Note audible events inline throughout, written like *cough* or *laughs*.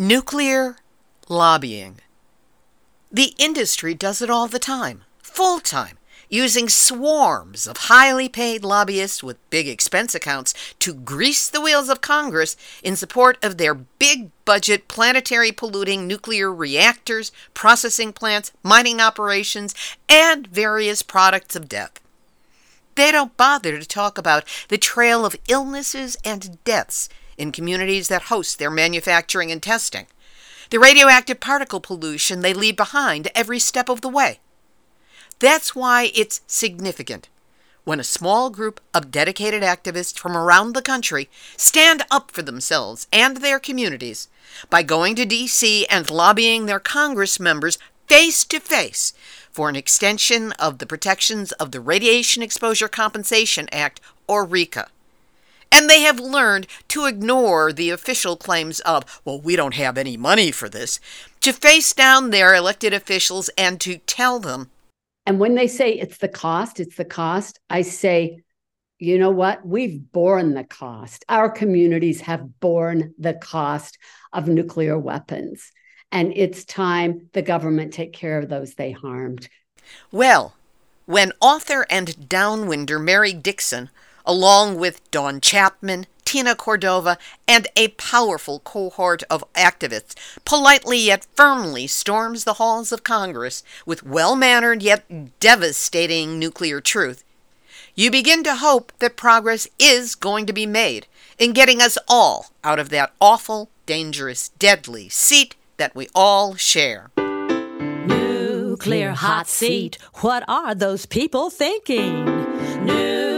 Nuclear lobbying. The industry does it all the time, full time, using swarms of highly paid lobbyists with big expense accounts to grease the wheels of Congress in support of their big budget planetary polluting nuclear reactors, processing plants, mining operations, and various products of death. They don't bother to talk about the trail of illnesses and deaths in communities that host their manufacturing and testing, the radioactive particle pollution they leave behind every step of the way. That's why it's significant when a small group of dedicated activists from around the country stand up for themselves and their communities by going to D.C. and lobbying their Congress members face to face for an extension of the protections of the Radiation Exposure Compensation Act, or RECA. And they have learned to ignore the official claims of, well, we don't have any money for this, to face down their elected officials and to tell them. And when they say it's the cost, it's the cost, I say, you know what? We've borne the cost. Our communities have borne the cost of nuclear weapons. And it's time the government take care of those they harmed. Well, when author and downwinder Mary Dixon along with Dawn Chapman, Tina Cordova, and a powerful cohort of activists, politely yet firmly storms the halls of Congress with well mannered yet devastating nuclear truth. You begin to hope that progress is going to be made in getting us all out of that awful, dangerous, deadly seat that we all share. Nuclear hot seat. What are those people thinking? Nuclear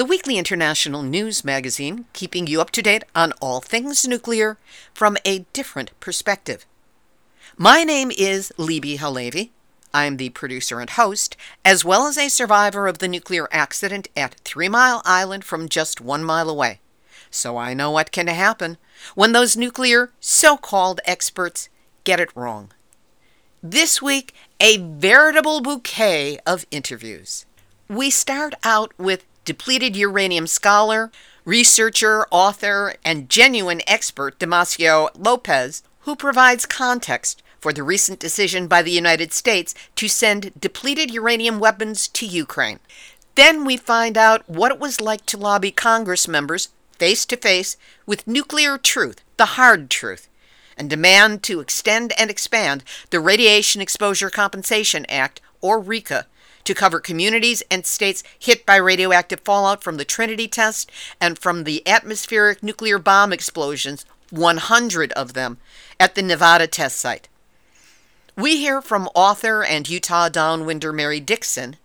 the weekly international news magazine keeping you up to date on all things nuclear from a different perspective. My name is Libbe HaLevy. I'm the producer and host, as well as a survivor of the nuclear accident at Three Mile Island from just one mile away. So I know what can happen when those nuclear so called experts get it wrong. This week, a veritable bouquet of interviews. We start out with depleted uranium scholar, researcher, author, and genuine expert Damacio Lopez, who provides context for the recent decision by the United States to send depleted uranium weapons to Ukraine. Then we find out what it was like to lobby Congress members face to face with nuclear truth, the hard truth, and demand to extend and expand the Radiation Exposure Compensation Act, or RECA, to cover communities and states hit by radioactive fallout from the Trinity test and from the atmospheric nuclear bomb explosions, 100 of them, at the Nevada test site. We hear from author and Utah downwinder Mary Dixon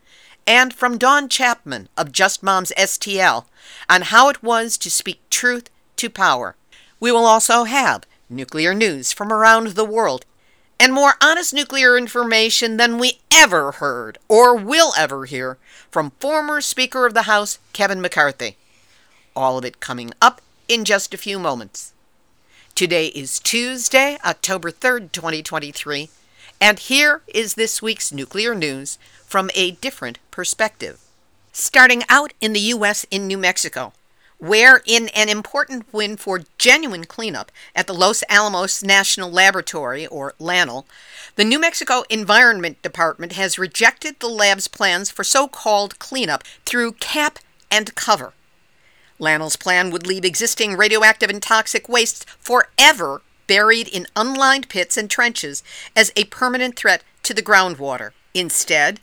and from Dawn Chapman of Just Moms STL on how it was to speak truth to power. We will also have nuclear news from around the world and more honest nuclear information than we ever heard or will ever hear from former Speaker of the House Kevin McCarthy. All of it coming up in just a few moments. Today is Tuesday, October 3rd, 2023, and here is this week's nuclear news from a different perspective. Starting out in the U.S. in New Mexico, where, in an important win for genuine cleanup at the Los Alamos National Laboratory, or LANL, the New Mexico Environment Department has rejected the lab's plans for so called cleanup through cap and cover. LANL's plan would leave existing radioactive and toxic wastes forever buried in unlined pits and trenches as a permanent threat to the groundwater. Instead,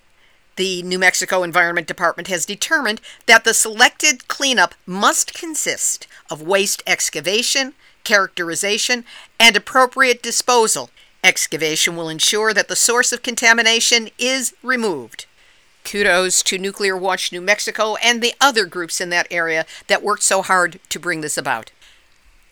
the New Mexico Environment Department has determined that the selected cleanup must consist of waste excavation, characterization, and appropriate disposal. Excavation will ensure that the source of contamination is removed. Kudos to Nuclear Watch New Mexico and the other groups in that area that worked so hard to bring this about.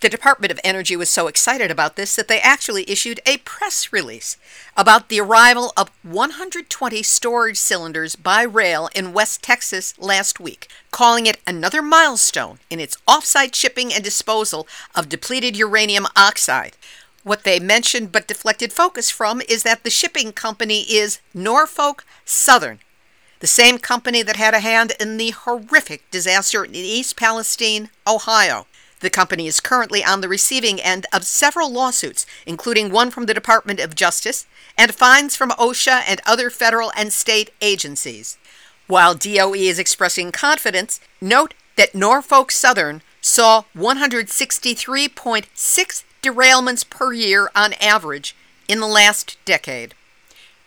The Department of Energy was so excited about this that they actually issued a press release about the arrival of 120 storage cylinders by rail in West Texas last week, calling it another milestone in its offsite shipping and disposal of depleted uranium oxide. What they mentioned but deflected focus from is that the shipping company is Norfolk Southern, the same company that had a hand in the horrific disaster in East Palestine, Ohio. The company is currently on the receiving end of several lawsuits, including one from the Department of Justice and fines from OSHA and other federal and state agencies. While DOE is expressing confidence, note that Norfolk Southern saw 163.6 derailments per year on average in the last decade.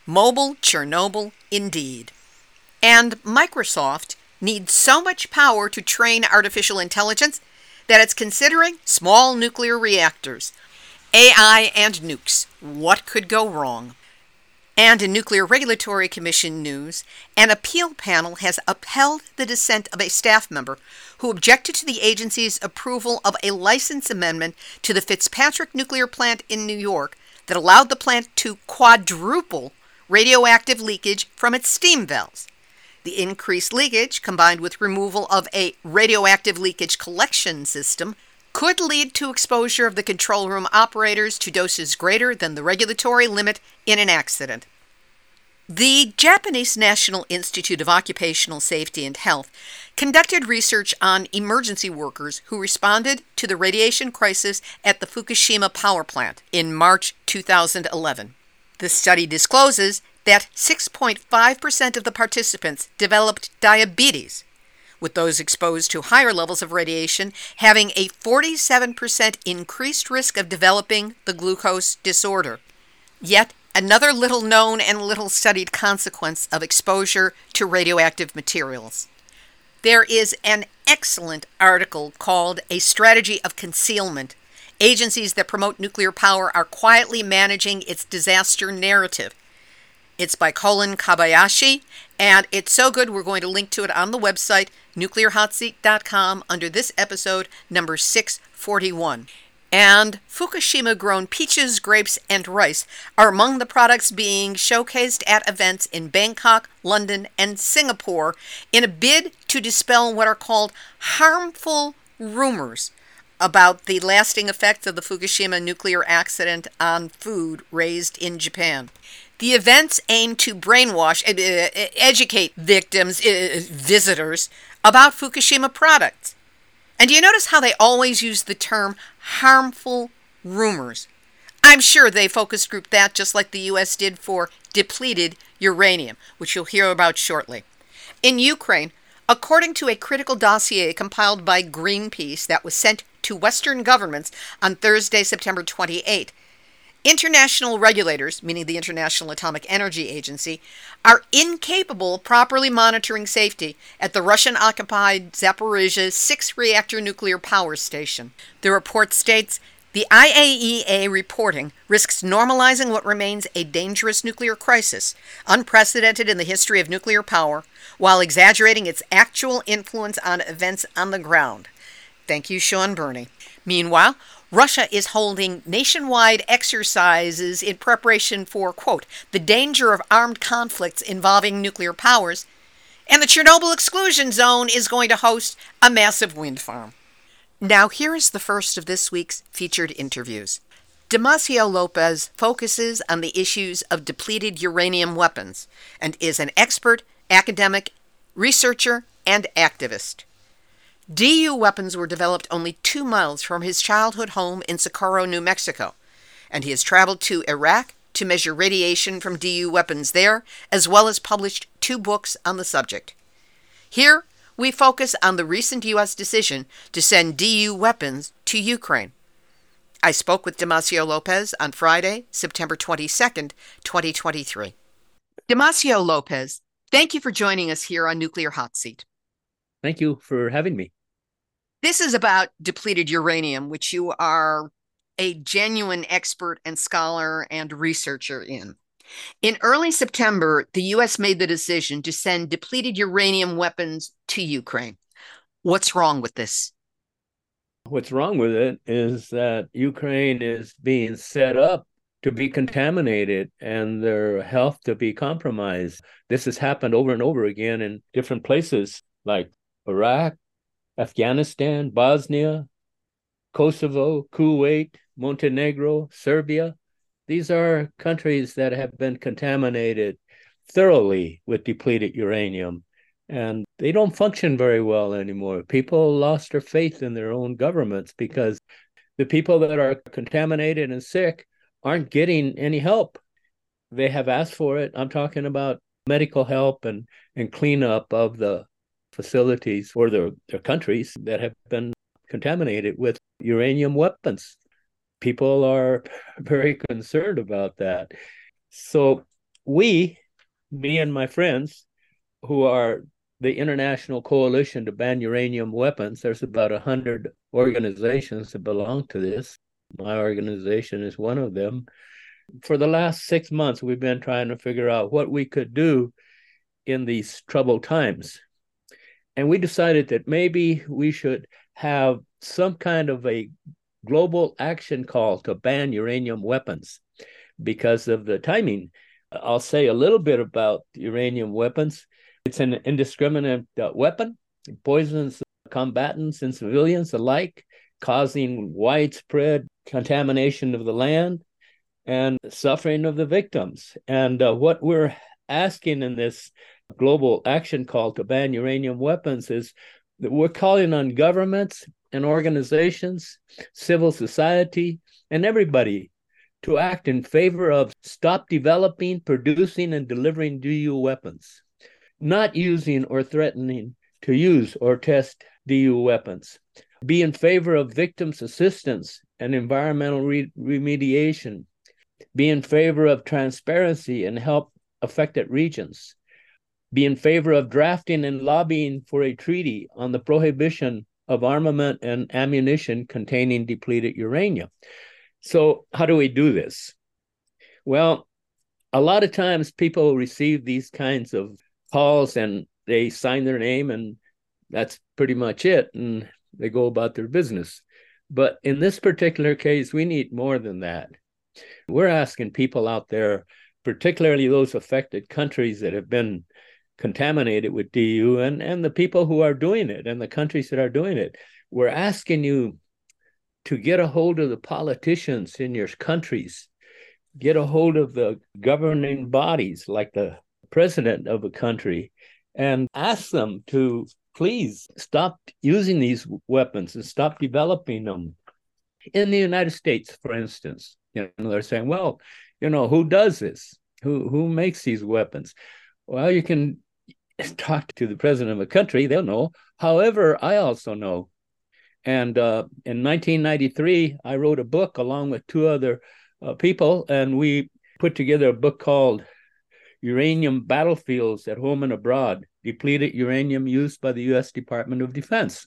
Mobile Chernobyl, indeed. And Microsoft needs so much power to train artificial intelligence that it's considering small nuclear reactors. AI and nukes. What could go wrong? And in Nuclear Regulatory Commission news, an appeal panel has upheld the dissent of a staff member who objected to the agency's approval of a license amendment to the Fitzpatrick nuclear plant in New York that allowed the plant to quadruple radioactive leakage from its steam valves. The increased leakage, combined with removal of a radioactive leakage collection system, could lead to exposure of the control room operators to doses greater than the regulatory limit in an accident. The Japanese National Institute of Occupational Safety and Health conducted research on emergency workers who responded to the radiation crisis at the Fukushima power plant in March 2011. The study discloses that 6.5% of the participants developed diabetes, with those exposed to higher levels of radiation having a 47% increased risk of developing the glucose disorder. Yet, another little known and little studied consequence of exposure to radioactive materials. There is an excellent article called A Strategy of Concealment. Agencies that promote nuclear power are quietly managing its disaster narrative. It's by Colin Kobayashi, and it's so good we're going to link to it on the website, nuclearhotseat.com, under this episode, number 641. And Fukushima grown peaches, grapes, and rice are among the products being showcased at events in Bangkok, London, and Singapore in a bid to dispel what are called harmful rumors about the lasting effects of the Fukushima nuclear accident on food raised in Japan. The events aim to brainwash, and uh, educate victims, uh, visitors, about Fukushima products. And do you notice how they always use the term harmful rumors? I'm sure they focus group that just like the U.S. did for depleted uranium, which you'll hear about shortly. In Ukraine, according to a critical dossier compiled by Greenpeace that was sent to Western governments on Thursday, September 28, International regulators, meaning the International Atomic Energy Agency, are incapable of properly monitoring safety at the Russian occupied Zaporizhia 6 reactor nuclear power station. The report states the IAEA reporting risks normalizing what remains a dangerous nuclear crisis, unprecedented in the history of nuclear power, while exaggerating its actual influence on events on the ground. Thank you, Shaun Burnie. Meanwhile, Russia is holding nationwide exercises in preparation for, quote, the danger of armed conflicts involving nuclear powers, and the Chernobyl exclusion zone is going to host a massive wind farm. Now, here is the first of this week's featured interviews. Damacio Lopez focuses on the issues of depleted uranium weapons and is an expert, academic, researcher, and activist. DU weapons were developed only two miles from his childhood home in Socorro, New Mexico, and he has traveled to Iraq to measure radiation from DU weapons there, as well as published two books on the subject. Here, we focus on the recent U.S. decision to send DU weapons to Ukraine. I spoke with Damacio Lopez on Friday, September 22nd, 2023. Damacio Lopez, thank you for joining us here on Nuclear Hot Seat. Thank you for having me. This is about depleted uranium, which you are a genuine expert and scholar and researcher in. In early September, the U.S. made the decision to send depleted uranium weapons to Ukraine. What's wrong with this? What's wrong with it is that Ukraine is being set up to be contaminated and their health to be compromised. This has happened over and over again in different places like Iraq, Afghanistan, Bosnia, Kosovo, Kuwait, Montenegro, Serbia. These are countries that have been contaminated thoroughly with depleted uranium and they don't function very well anymore. People lost their faith in their own governments because the people that are contaminated and sick aren't getting any help. They have asked for it. I'm talking about medical help and, and cleanup of the facilities or their, their countries that have been contaminated with uranium weapons. People are *laughs* very concerned about that. So, we, me and my friends who are the International Coalition to Ban Uranium Weapons, there's about 100 organizations that belong to this. My organization is one of them. For the last six months, we've been trying to figure out what we could do in these troubled times. And we decided that maybe we should have some kind of a global action call to ban uranium weapons because of the timing. I'll say a little bit about uranium weapons. It's an indiscriminate uh, weapon, it poisons combatants and civilians alike, causing widespread contamination of the land and suffering of the victims. And uh, what we're asking in this global action call to ban uranium weapons is that we're calling on governments and organizations, civil society, and everybody to act in favor of stop developing, producing, and delivering DU weapons, not using or threatening to use or test DU weapons, be in favor of victims' assistance and environmental re- remediation, be in favor of transparency and help affected regions, be in favor of drafting and lobbying for a treaty on the prohibition of armament and ammunition containing depleted uranium. So, how do we do this? Well, a lot of times people receive these kinds of calls and they sign their name, and that's pretty much it. And they go about their business. But in this particular case, we need more than that. We're asking people out there, particularly those affected countries that have been contaminated with DU and, and the people who are doing it and the countries that are doing it. We're asking you to get a hold of the politicians in your countries, get a hold of the governing bodies like the president of a country, and ask them to please stop using these weapons and stop developing them. In the United States, for instance, you know, they're saying, well, you know, who does this? Who who makes these weapons? Well, you can *laughs* talk to the president of a country, they'll know. However, I also know. And uh, in 1993, I wrote a book along with two other uh, people, and we put together a book called Uranium Battlefields at Home and Abroad Depleted Uranium Used by the U.S. Department of Defense.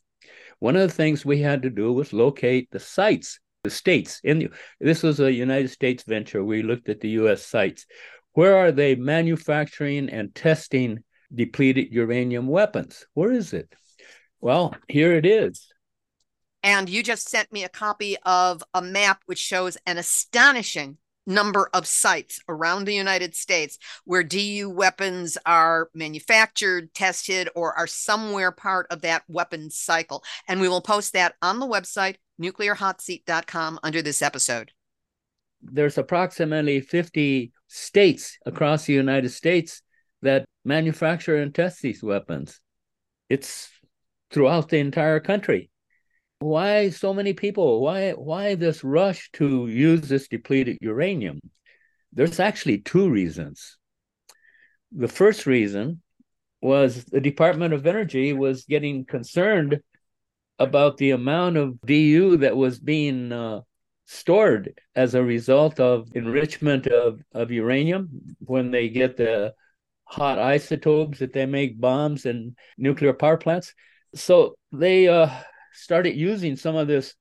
One of the things we had to do was locate the sites, the states. In the, this was a United States venture. We looked at the U.S. sites. Where are they manufacturing and testing depleted uranium weapons. Where is it? Well, here it is. And you just sent me a copy of a map which shows an astonishing number of sites around the United States where DU weapons are manufactured, tested, or are somewhere part of that weapons cycle. And we will post that on the website, nuclearhotseat.com, under this episode. There's approximately 50 states across the United States that manufacture and test these weapons. It's throughout the entire country. Why so many people? Why why this rush to use this depleted uranium? There's actually two reasons. The first reason was the Department of Energy was getting concerned about the amount of DU that was being uh, stored as a result of enrichment of, of uranium when they get the hot isotopes that they make bombs and nuclear power plants. So they uh, started using some of this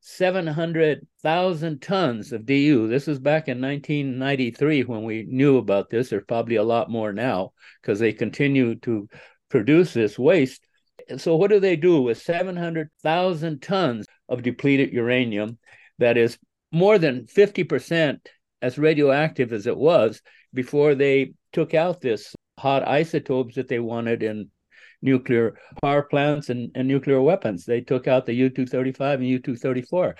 700,000 tons of DU. This is back in 1993 when we knew about this. There's probably a lot more now because they continue to produce this waste. So, what do they do with 700,000 tons of depleted uranium that is more than 50% as radioactive as it was before they took out this hot isotopes that they wanted in nuclear power plants and, and nuclear weapons. They took out the U 235 and U 234.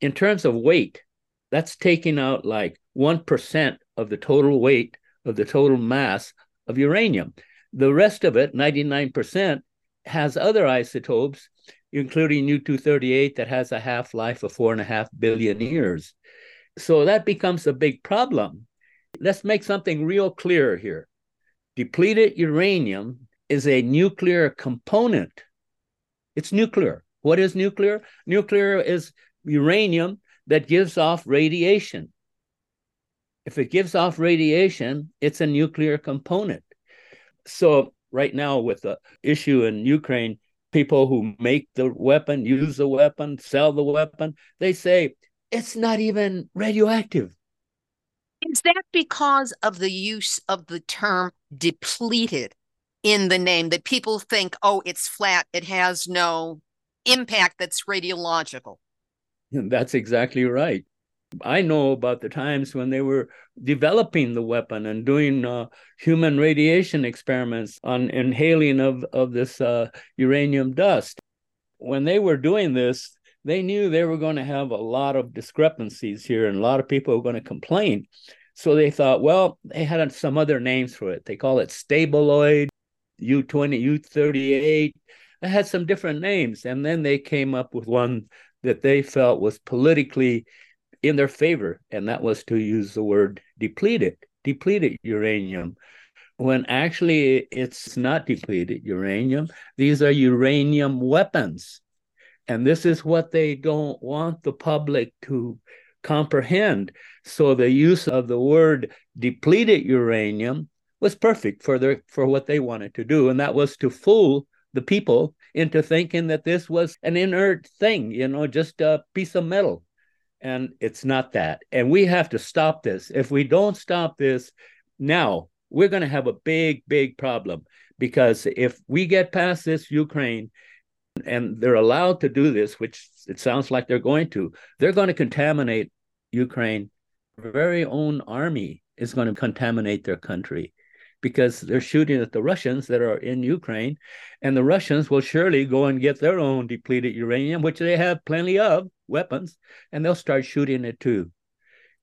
In terms of weight, that's taking out like 1% of the total weight of the total mass of uranium. The rest of it, 99%, has other isotopes, including U 238, that has a half life of four and a half billion years. So that becomes a big problem. Let's make something real clear here. Depleted uranium is a nuclear component. It's nuclear. What is nuclear? Nuclear is uranium that gives off radiation. If it gives off radiation, it's a nuclear component. So, right now, with the issue in Ukraine, people who make the weapon, use the weapon, sell the weapon, they say it's not even radioactive. Is that because of the use of the term depleted in the name that people think, oh, it's flat, it has no impact that's radiological? *laughs* That's exactly right. I know about the times when they were developing the weapon and doing uh, human radiation experiments on inhaling of, of this uh, uranium dust. When they were doing this, they knew they were going to have a lot of discrepancies here and a lot of people were going to complain. So they thought, well, they had some other names for it. They call it Stabiloid, U20, U38. They had some different names. And then they came up with one that they felt was politically in their favor, and that was to use the word depleted, depleted uranium, when actually it's not depleted uranium. These are uranium weapons. And this is what they don't want the public to comprehend. So the use of the word depleted uranium was perfect for their for what they wanted to do, and that was to fool the people into thinking that this was an inert thing, you know, just a piece of metal and it's not that. And we have to stop this. If we don't stop this now, we're going to have a big, big problem because if we get past this Ukraine and they're allowed to do this, which it sounds like they're going to, they're going to contaminate Ukraine. Their very own army is going to contaminate their country because they're shooting at the Russians that are in Ukraine, and the Russians will surely go and get their own depleted uranium, which they have plenty of weapons, and they'll start shooting it too.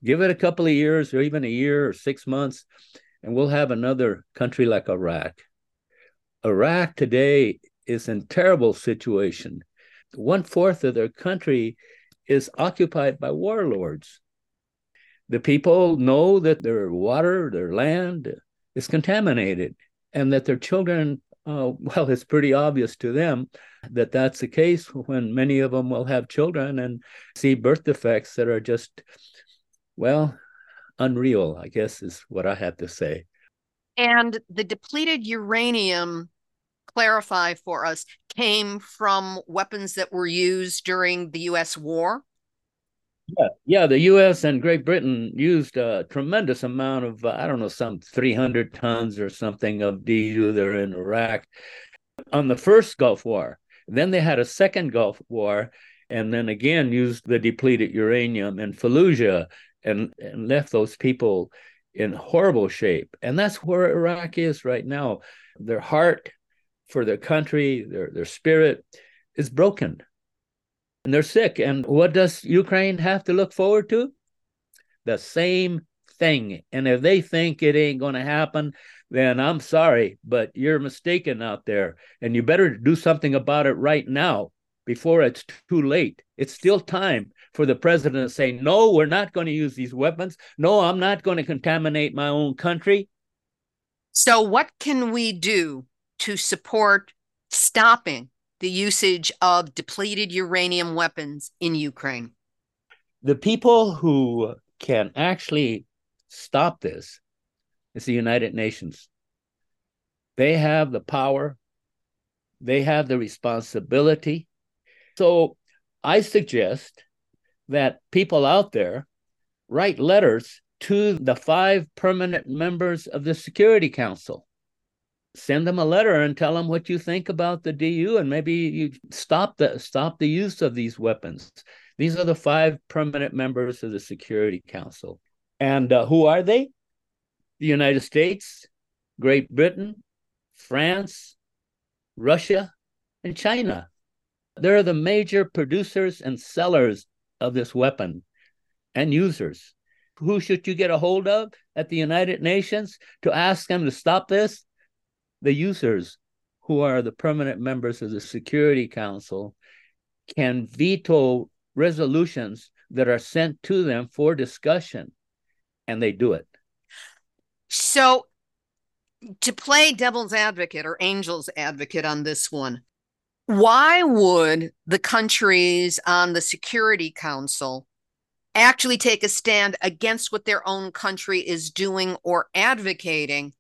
Give it a couple of years, or even a year or six months, and we'll have another country like Iraq. Iraq today is in terrible situation. One fourth of their country is occupied by warlords. The people know that their water, their land, is contaminated and that their children uh, *laughs* well it's pretty obvious to them that that's the case when many of them will have children and see birth defects that are just well unreal i guess is what i have to say and the depleted uranium clarify for us came from weapons that were used during the us war yeah, yeah. The U.S. and Great Britain used a tremendous amount of, uh, I don't know, some 300 tons or something of DU there in Iraq on the first Gulf War. Then they had a second Gulf War, and then again used the depleted uranium in Fallujah and, and left those people in horrible shape. And that's where Iraq is right now. Their heart for their country, their their spirit is broken and they're sick. And what does Ukraine have to look forward to? The same thing. And if they think it ain't going to happen, then I'm sorry, but you're mistaken out there. And you better do something about it right now before it's too late. It's still time for the president to say, no, we're not going to use these weapons. No, I'm not going to contaminate my own country. So, what can we do to support stopping the usage of depleted uranium weapons in Ukraine? The people who can actually stop this is the United Nations. They have the power, they have the responsibility. So I suggest that people out there write letters to the five permanent members of the Security Council send them a letter and tell them what you think about the DU, and maybe you stop the stop the use of these weapons. These are the five permanent members of the Security Council, and uh, who are they? The United States, Great Britain, France, Russia, and China. They're the major producers and sellers of this weapon and users. Who should you get a hold of at the United Nations to ask them to stop this? The users, who are the permanent members of the Security Council, can veto resolutions that are sent to them for discussion, and they do it. So, to play devil's advocate or angel's advocate on this one, why would the countries on the Security Council actually take a stand against what their own country is doing or advocating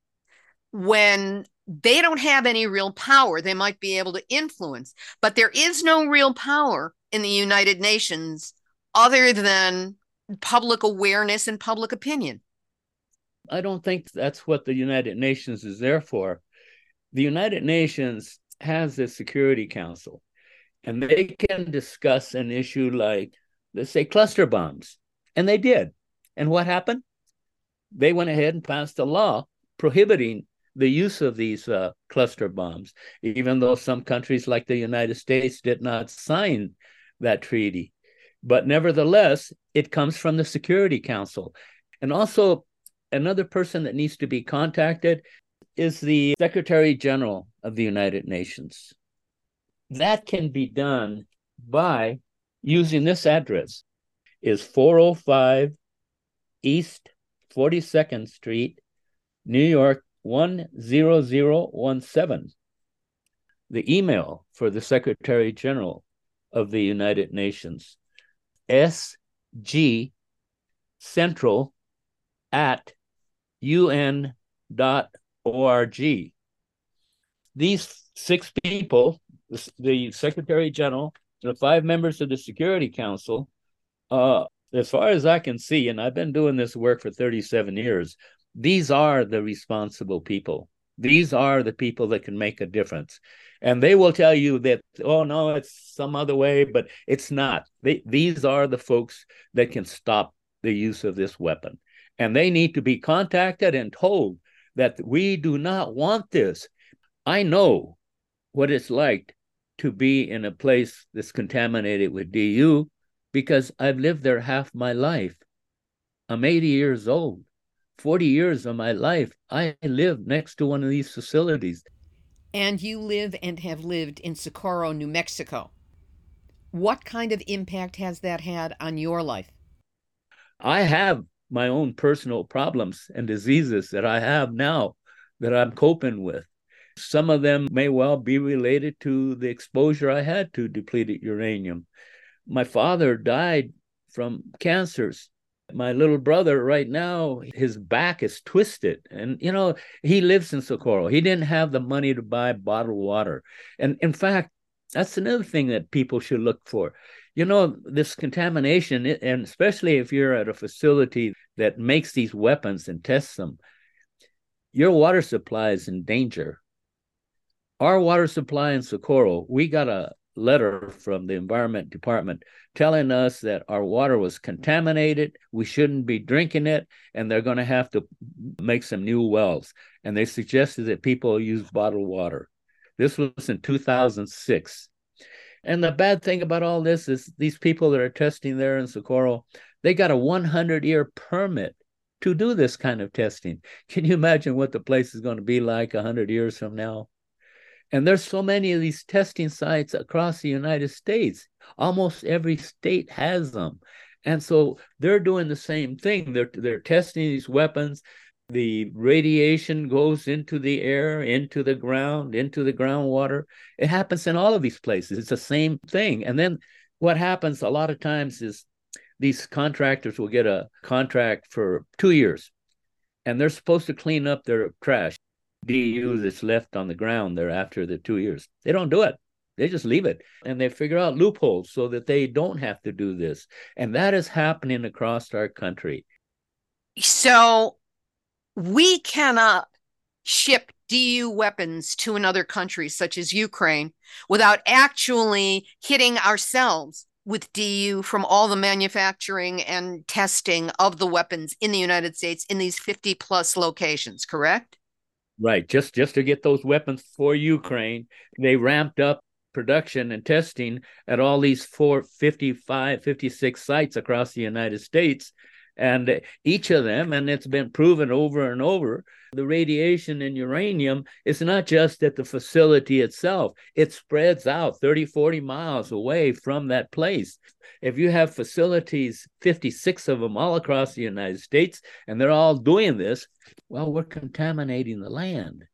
when they don't have any real power? They might be able to influence, but there is no real power in the United Nations other than public awareness and public opinion. I don't think that's what the United Nations is there for. The United Nations has a Security Council, and they can discuss an issue like, let's say, cluster bombs. And they did. And what happened? They went ahead and passed a law prohibiting the use of these uh, cluster bombs, even though some countries like the United States did not sign that treaty. But nevertheless, it comes from the Security Council. And also, another person that needs to be contacted is the Secretary General of the United Nations. That can be done by using this address is 405 East 42nd Street, New York 10017. The email for the Secretary General of the United Nations, SG Central at un.org. These six people, the Secretary General, the five members of the Security Council, uh, as far as I can see, and I've been doing this work for 37 years, these are the responsible people. These are the people that can make a difference. And they will tell you that, oh, no, it's some other way, but it's not. They, these are the folks that can stop the use of this weapon. And they need to be contacted and told that we do not want this. I know what it's like to be in a place that's contaminated with DU because I've lived there half my life. I'm 80 years old. 40 years of my life, I lived next to one of these facilities. And you live and have lived in Socorro, New Mexico. What kind of impact has that had on your life? I have my own personal problems and diseases that I have now that I'm coping with. Some of them may well be related to the exposure I had to depleted uranium. My father died from cancers. My little brother, right now, his back is twisted. And, you know, he lives in Socorro. He didn't have the money to buy bottled water. And in fact, that's another thing that people should look for. You know, this contamination, and especially if you're at a facility that makes these weapons and tests them, your water supply is in danger. Our water supply in Socorro, we got a letter from the environment department telling us that our water was contaminated we shouldn't be drinking it and they're going to have to make some new wells. And they suggested that people use bottled water. This was in 2006 and the bad thing about all this is these people that are testing there in socorro they got a 100 year permit to do this kind of testing. Can you imagine what the place is going to be like 100 years from now and there's so many of these testing sites across the United States. Almost every state has them. And so they're doing the same thing. They're they're testing these weapons. The radiation goes into the air, into the ground, into the groundwater. It happens in all of these places. It's the same thing. And then what happens a lot of times is these contractors will get a contract for two years and they're supposed to clean up their trash. DU that's left on the ground there after the two years. They don't do it. They just leave it and they figure out loopholes so that they don't have to do this. And that is happening across our country. So we cannot ship DU weapons to another country, such as Ukraine, without actually hitting ourselves with DU from all the manufacturing and testing of the weapons in the United States in these 50 plus locations, correct? Right. Just just to get those weapons for Ukraine, they ramped up production and testing at all these 455 56 sites across the United States and each of them and it's been proven over and over the radiation in uranium is not just at the facility itself. It spreads out 30 40 miles away from that place. If you have facilities 56 of them all across the united states and they're all doing this well we're contaminating the land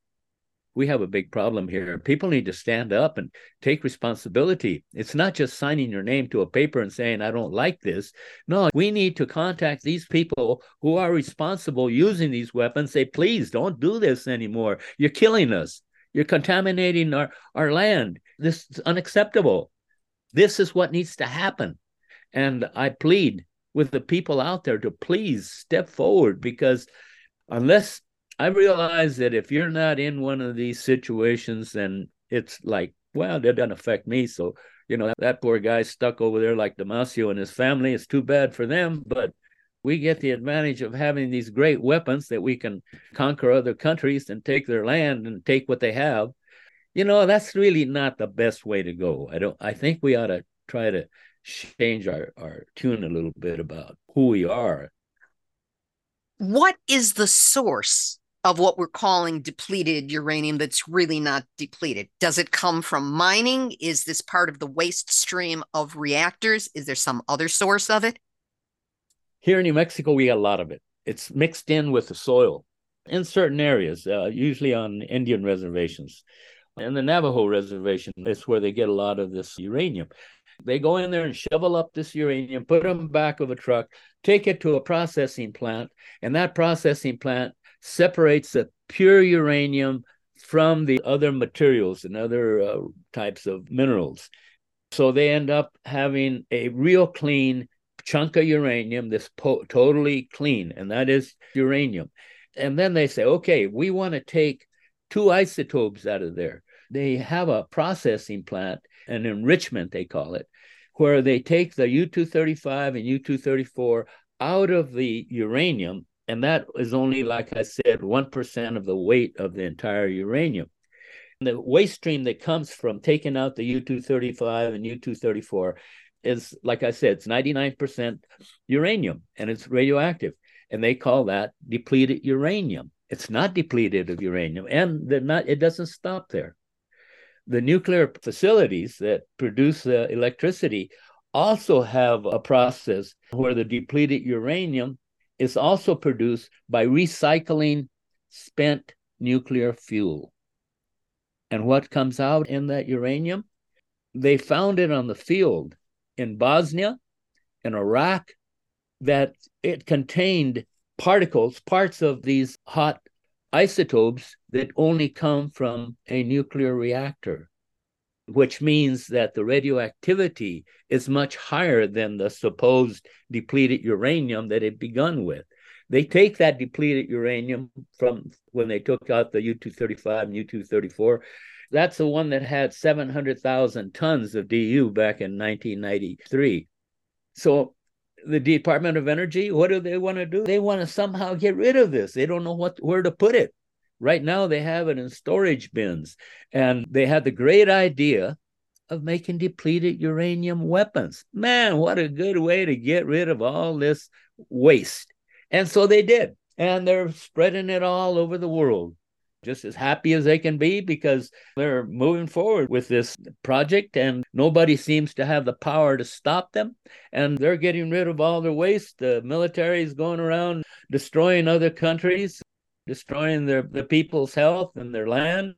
we have a big problem here. People need to stand up and take responsibility. It's not just signing your name to a paper and saying, I don't like this. No, we need to contact these people who are responsible using these weapons, say, please don't do this anymore. You're killing us. You're contaminating our, our land. This is unacceptable. This is what needs to happen. And I plead with the people out there to please step forward because unless I realize that if you're not in one of these situations, then it's like, well, that doesn't affect me. So, you know, that, poor guy stuck over there like Damacio and his family. It's too bad for them, but we get the advantage of having these great weapons that we can conquer other countries and take their land and take what they have. You know, that's really not the best way to go. I don't I think we ought to try to change our, our tune a little bit about who we are. What is the source of what we're calling depleted uranium that's really not depleted? Does it come from mining? Is this part of the waste stream of reactors? Is there some other source of it? Here in New Mexico, we got a lot of it. It's mixed in with the soil in certain areas, uh, usually on Indian reservations. And the Navajo reservation is where they get a lot of this uranium. They go in there and shovel up this uranium, put it on the back of a truck, take it to a processing plant, and that processing plant separates the pure uranium from the other materials and other uh, types of minerals. So they end up having a real clean chunk of uranium that's po- totally clean, and that is uranium. And then they say, okay, we want to take two isotopes out of there. They have a processing plant, an enrichment, they call it, where they take the U 235 and U 234 out of the uranium and that is only, like I said, 1% of the weight of the entire uranium. The waste stream that comes from taking out the U 235 and U 234 is, like I said, it's 99% uranium and it's radioactive. And they call that depleted uranium. It's not depleted of uranium, and they're not, it doesn't stop there. The nuclear facilities that produce the electricity also have a process where the depleted uranium is also produced by recycling spent nuclear fuel. And what comes out in that uranium? They found it on the field in Bosnia, in Iraq, that it contained particles, parts of these hot isotopes that only come from a nuclear reactor which means that the radioactivity is much higher than the supposed depleted uranium that it begun with. They take that depleted uranium from when they took out the U 235 and U 234. That's the one that had 700,000 tons of DU back in 1993. So the Department of Energy, what do they want to do? They want to somehow get rid of this. They don't know what where to put it. Right now, they have it in storage bins. And they had the great idea of making depleted uranium weapons. Man, what a good way to get rid of all this waste. And so they did. And they're spreading it all over the world. Just as happy as they can be because they're moving forward with this project and nobody seems to have the power to stop them. And they're getting rid of all their waste. The military is going around destroying other countries destroying their the people's health and their land.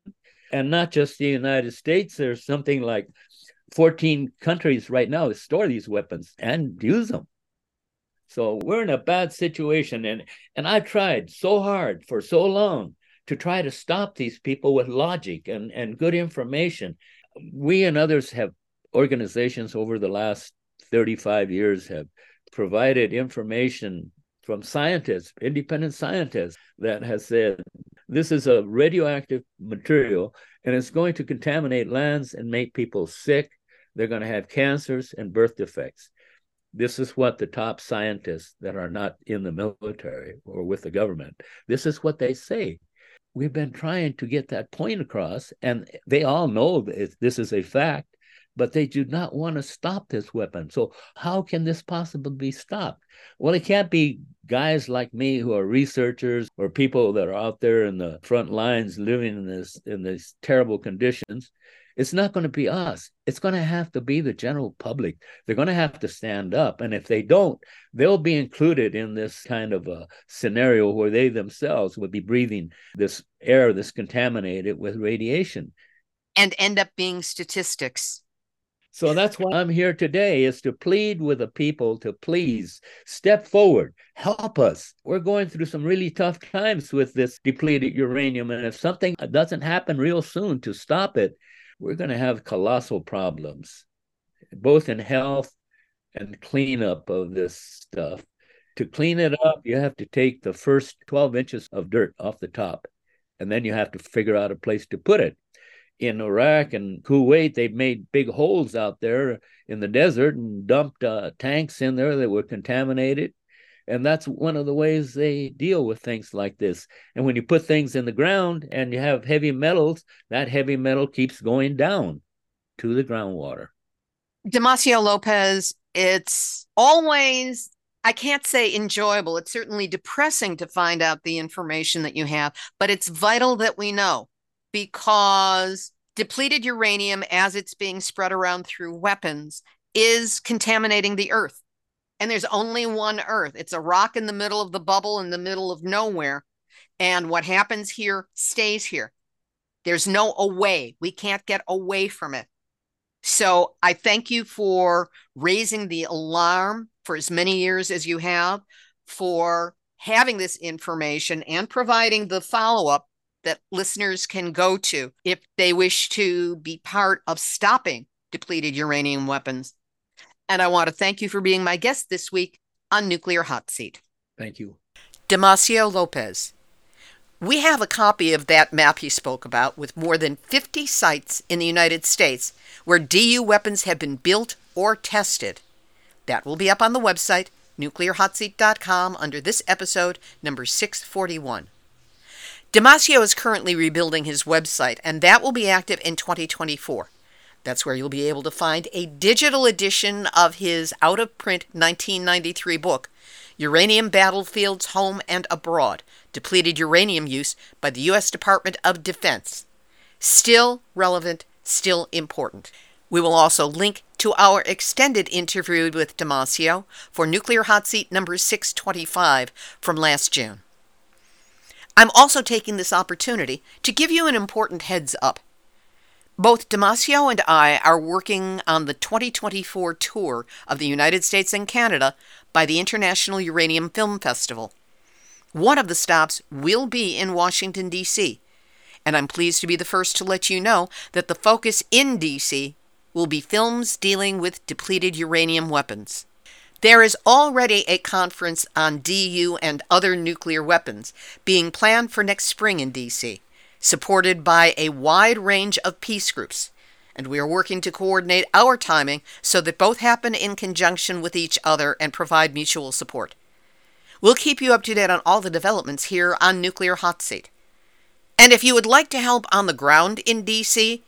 And not just the united states there's something like 14 countries right now that store these weapons and use them so we're in a bad situation. And and i've tried so hard for so long to try to stop these people with logic and and good information. We and others have organizations over the last 35 years have provided information from scientists, independent scientists, that has said This is a radioactive material and it's going to contaminate lands and make people sick. They're going to have cancers and birth defects. This is what the top scientists that are not in the military or with the government, this is what they say. We've been trying to get that point across, and they all know that this is a fact, but they do not want to stop this weapon. So, how can this possibly be stopped? Well, it can't be guys like me who are researchers or people that are out there in the front lines living in this in these terrible conditions it's not going to be us. It's going to have to be the general public. They're going to have to stand up. And if they don't, they'll be included in this kind of a scenario where they themselves would be breathing this air that's contaminated with radiation. And end up being statistics. So that's why I'm here today is to plead with the people to please step forward, help us. We're going through some really tough times with this depleted uranium. And if something doesn't happen real soon to stop it, we're going to have colossal problems, both in health and cleanup of this stuff. To clean it up, you have to take the first 12 inches of dirt off the top, and then you have to figure out a place to put it. In Iraq and Kuwait, they've made big holes out there in the desert and dumped uh, tanks in there that were contaminated and that's one of the ways they deal with things like this. And when you put things in the ground and you have heavy metals, that heavy metal keeps going down to the groundwater. Damacio Lopez, it's always I can't say enjoyable. It's certainly depressing to find out the information that you have, but it's vital that we know because depleted uranium, as it's being spread around through weapons, is contaminating the earth and there's only one earth. It's a rock in the middle of the bubble in the middle of nowhere. And what happens here stays here. There's no away. We can't get away from it. So I thank you for raising the alarm for as many years as you have, for having this information and providing the follow up that listeners can go to if they wish to be part of stopping depleted uranium weapons and I want to thank you for being my guest this week on Nuclear Hot Seat. Thank you. Damacio Lopez. We have a copy of that map he spoke about with more than 50 sites in the United States where DU weapons have been built or tested. That will be up on the website, nuclearhotseat.com, under this episode, number 641. Damacio is currently rebuilding his website, and that will be active in 2024. That's where you'll be able to find a digital edition of his out of print 1993 book, Uranium Battlefields Home and Abroad Depleted Uranium Use by the U.S. Department of Defense. Still relevant, still important. We will also link to our extended interview with Damacio for Nuclear Hot Seat number 625 from last June. I'm also taking this opportunity to give you an important heads up. Both Damacio and I are working on the 2024 tour of the United States and Canada by the International Uranium Film Festival. One of the stops will be in Washington, D.C., and I'm pleased to be the first to let you know that the focus in D.C. will be films dealing with depleted uranium weapons. There is already a conference on DU and other nuclear weapons being planned for next spring in D.C supported by a wide range of peace groups, and we are working to coordinate our timing so that both happen in conjunction with each other and provide mutual support. We'll keep you up to date on all the developments here on Nuclear Hot Seat. And if you would like to help on the ground in DC,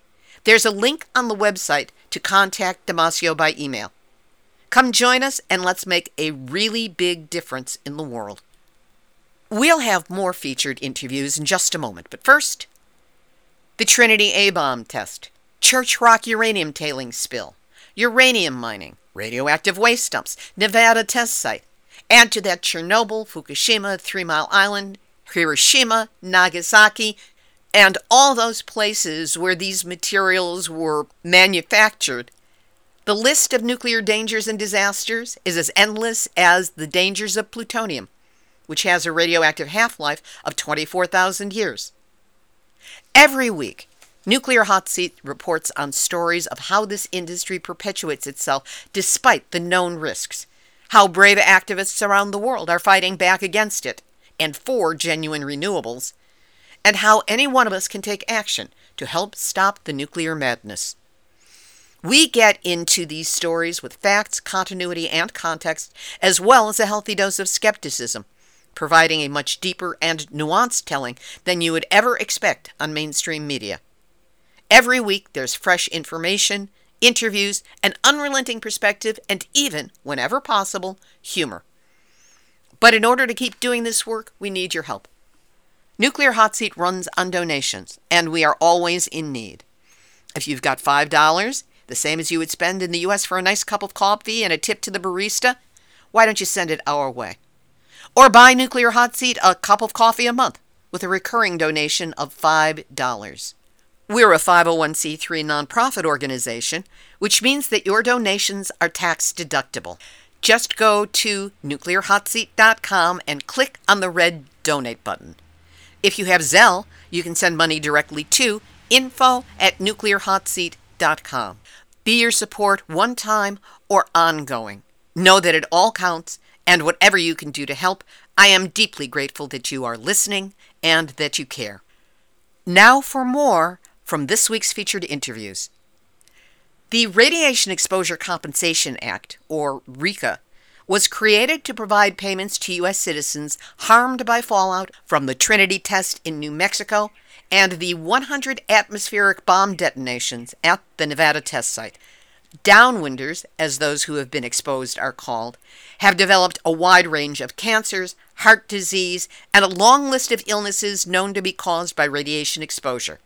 there's a link on the website to contact Damacio by email. Come join us and let's make a really big difference in the world. We'll have more featured interviews in just a moment, but first, the Trinity A bomb test, Church Rock uranium tailing spill, uranium mining, radioactive waste dumps, Nevada test site. Add to that Chernobyl, Fukushima, Three Mile Island, Hiroshima, Nagasaki, and all those places where these materials were manufactured. The list of nuclear dangers and disasters is as endless as the dangers of plutonium which has a radioactive half life of 24,000 years. Every week, Nuclear Hot Seat reports on stories of how this industry perpetuates itself despite the known risks, how brave activists around the world are fighting back against it and for genuine renewables, and how any one of us can take action to help stop the nuclear madness. We get into these stories with facts, continuity, and context, as well as a healthy dose of skepticism, providing a much deeper and nuanced telling than you would ever expect on mainstream media. Every week, there's fresh information, interviews, an unrelenting perspective, and even, whenever possible, humor. But in order to keep doing this work, we need your help. Nuclear Hot Seat runs on donations, and we are always in need. If you've got $5, the same as you would spend in the U.S. for a nice cup of coffee and a tip to the barista, why don't you send it our way? Or buy Nuclear Hot Seat a cup of coffee a month with a recurring donation of $5. We're a 501c3 nonprofit organization, which means that your donations are tax deductible. Just go to nuclearhotseat.com and click on the red donate button. If you have Zelle, you can send money directly to info at nuclearhotseat.com. Be your support one time or ongoing. Know that it all counts, and whatever you can do to help, I am deeply grateful that you are listening and that you care. Now for more from this week's featured interviews. The Radiation Exposure Compensation Act, or RECA, was created to provide payments to U.S. citizens harmed by fallout from the Trinity test in New Mexico and the 100 atmospheric bomb detonations at the Nevada test site. Downwinders, as those who have been exposed are called, have developed a wide range of cancers, heart disease, and a long list of illnesses known to be caused by radiation exposure.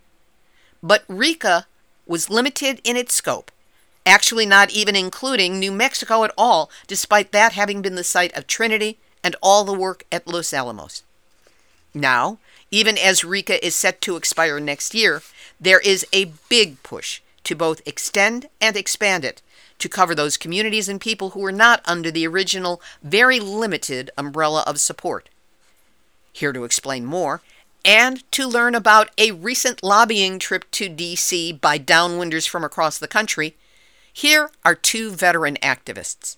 But RECA was limited in its scope actually not even including New Mexico at all, despite that having been the site of Trinity and all the work at Los Alamos. Now, even as RECA is set to expire next year, there is a big push to both extend and expand it to cover those communities and people who were not under the original, very limited umbrella of support. Here to explain more and to learn about a recent lobbying trip to D.C. by downwinders from across the country, here are two veteran activists.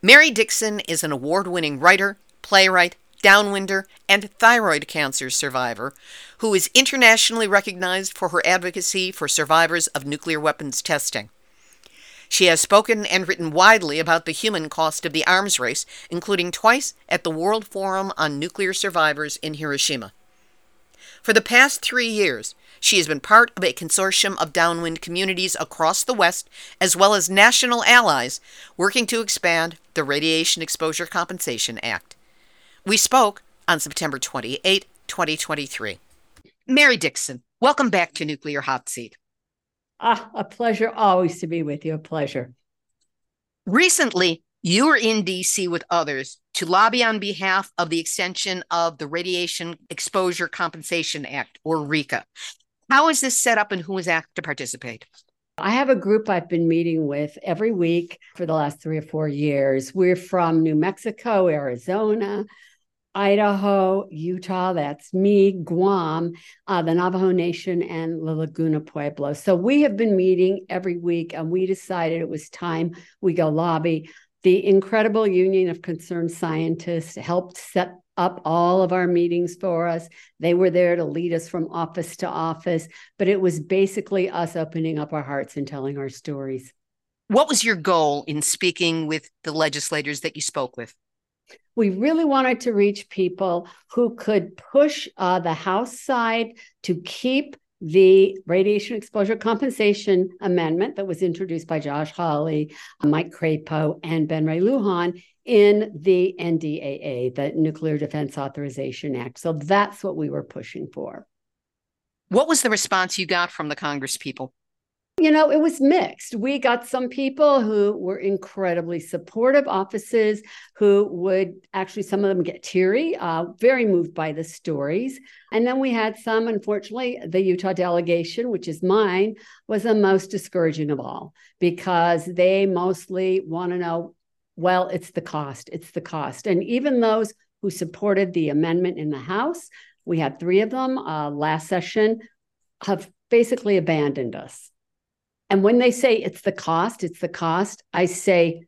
Mary Dixon is an award winning writer, playwright, downwinder, and thyroid cancer survivor who is internationally recognized for her advocacy for survivors of nuclear weapons testing. She has spoken and written widely about the human cost of the arms race, including twice at the World Forum on Nuclear Survivors in Hiroshima. For the past three years, she has been part of a consortium of downwind communities across the West, as well as national allies, working to expand the Radiation Exposure Compensation Act. We spoke on September 28, 2023. Mary Dixon, welcome back to Nuclear Hot Seat. Ah, a pleasure always to be with you. A pleasure. Recently, you were in DC with others to lobby on behalf of the extension of the Radiation Exposure Compensation Act, or RECA. How is this set up and who is asked to participate? I have a group I've been meeting with every week for the last three or four years. We're from New Mexico, Arizona, Idaho, Utah, that's me, Guam, uh, the Navajo Nation, and La Laguna Pueblo. So we have been meeting every week, and we decided it was time we go lobby. The incredible Union of Concerned Scientists helped set up all of our meetings for us. They were there to lead us from office to office, but it was basically us opening up our hearts and telling our stories. What was your goal in speaking with the legislators that you spoke with? We really wanted to reach people who could push uh, the House side to keep the radiation exposure compensation amendment that was introduced by Josh Hawley, Mike Crapo, and Ben Ray Lujan in the NDAA, the Nuclear Defense Authorization Act. So that's what we were pushing for. What was the response you got from the Congress people? You know, it was mixed. We got some people who were incredibly supportive offices who would actually, some of them get teary, uh, very moved by the stories. And then we had some, unfortunately, the Utah delegation, which is mine, was the most discouraging of all because they mostly want to know well, it's the cost, it's the cost. And even those who supported the amendment in the House, we had three of them uh, last session, have basically abandoned us. And when they say it's the cost, it's the cost, I say,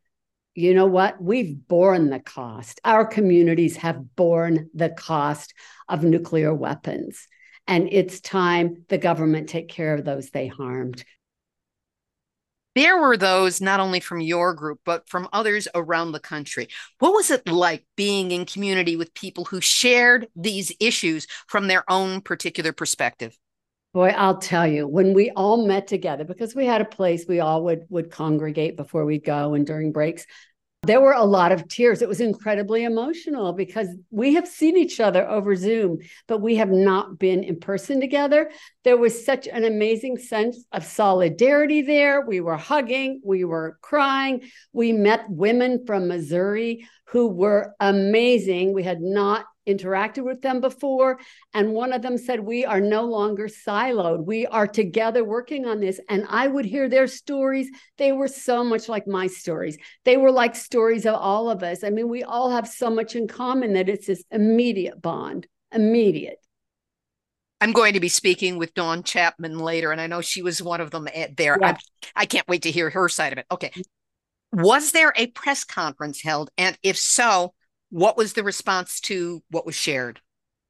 you know what? We've borne the cost. Our communities have borne the cost of nuclear weapons. And it's time the government take care of those they harmed. There were those not only from your group, but from others around the country. What was it like being in community with people who shared these issues from their own particular perspective? Boy, I'll tell you, when we all met together, because we had a place we all would would congregate before we'd go and during breaks, there were a lot of tears. It was incredibly emotional because we have seen each other over Zoom, but we have not been in person together. There was such an amazing sense of solidarity there. We were hugging, we were crying. We met women from Missouri who were amazing. We had not interacted with them before. And one of them said, We are no longer siloed. We are together working on this. And I would hear their stories. They were so much like my stories. They were like stories of all of us. I mean, we all have so much in common that it's this immediate bond, immediate. I'm going to be speaking with Dawn Chapman later, and I know she was one of them eh, there. Yeah. I can't wait to hear her side of it. Okay. Was there a press conference held? And if so, what was the response to what was shared?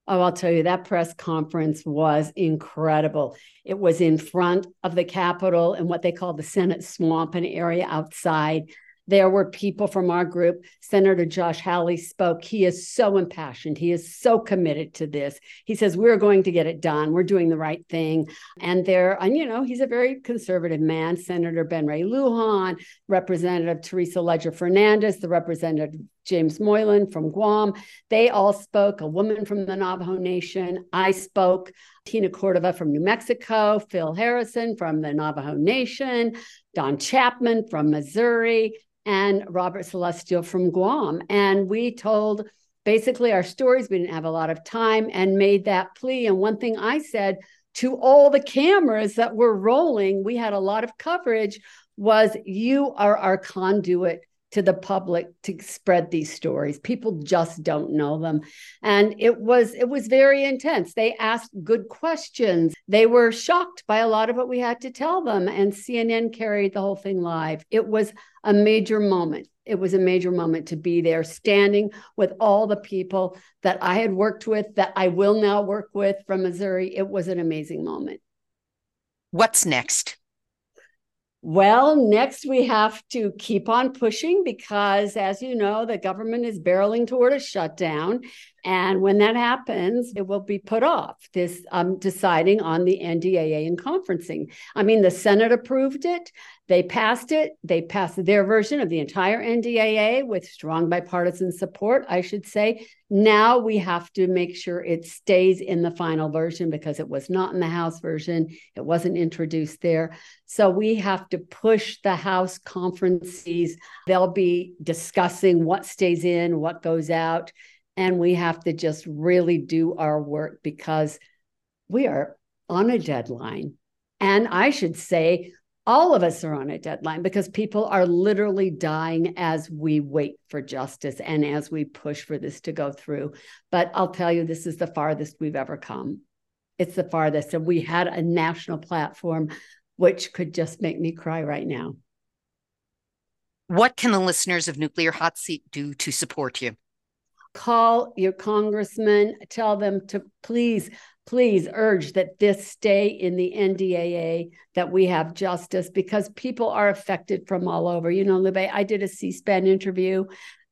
Oh, I'll tell you, that press conference was incredible. It was in front of the Capitol in what they call the Senate swamp, an area outside. There were people from our group. Senator Josh Hawley spoke. He is so impassioned. He is so committed to this. He says, We're going to get it done. We're doing the right thing. And there, and you know, he's a very conservative man. Senator Ben Ray Lujan, Representative Teresa Leger Fernandez, the Representative James Moylan from Guam. They all spoke, a woman from the Navajo Nation. I spoke. Tina Cordova from New Mexico, Phil Harrison from the Navajo Nation, Dawn Chapman from Missouri, and Robert Celestial from Guam. And we told basically our stories. We didn't have a lot of time and made that plea. And one thing I said to all the cameras that were rolling, we had a lot of coverage, was you are our conduit to the public to spread these stories. People just don't know them. And it was it was very intense. They asked good questions. They were shocked by a lot of what we had to tell them and cnn carried the whole thing live. It was a major moment. It was a major moment to be there standing with all the people that i had worked with that i will now work with from missouri. It was an amazing moment. What's next well, next we have to keep on pushing because, as you know, the government is barreling toward a shutdown. And when that happens, it will be put off, this um, deciding on the NDAA and conferencing. I mean, the Senate approved it. They passed it. They passed their version of the entire NDAA with strong bipartisan support, I should say. Now we have to make sure it stays in the final version because it was not in the House version. It wasn't introduced there. So we have to push the House conferences. They'll be discussing what stays in, what goes out. And we have to just really do our work because we are on a deadline. And I should say, all of us are on a deadline because people are literally dying as we wait for justice and as we push for this to go through. But I'll tell you, this is the farthest we've ever come. It's the farthest. And we had a national platform, which could just make me cry right now. What can the listeners of Nuclear Hot Seat do to support you? Call your congressman, tell them to please please urge that this stay in the NDAA, that we have justice, because people are affected from all over. You know, Libbe, I did a C SPAN interview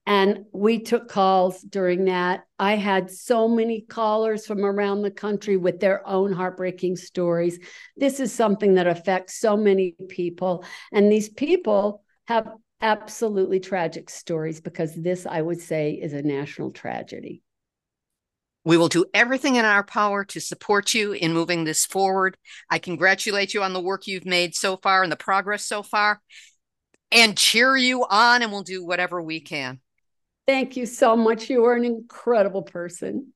and we took calls during that. I had so many callers from around the country with their own heartbreaking stories. This is something that affects so many people. And these people have absolutely tragic stories because this, I would say, is a national tragedy. We will do everything in our power to support you in moving this forward. I congratulate you on the work you've made so far and the progress so far and cheer you on, and we'll do whatever we can. Thank you so much. You are an incredible person.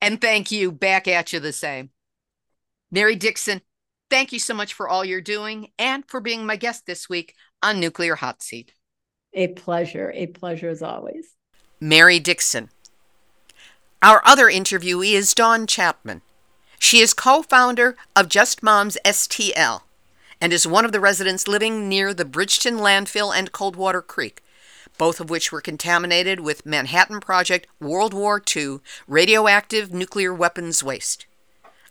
And thank you. Back at you the same. Mary Dixon, thank you so much for all you're doing and for being my guest this week on Nuclear Hot Seat. A pleasure. A pleasure as always. Mary Dixon our other interviewee is Dawn Chapman. She is co founder of Just Moms STL and is one of the residents living near the Bridgeton landfill and Coldwater Creek. both of which were contaminated with Manhattan Project World War II radioactive nuclear weapons waste.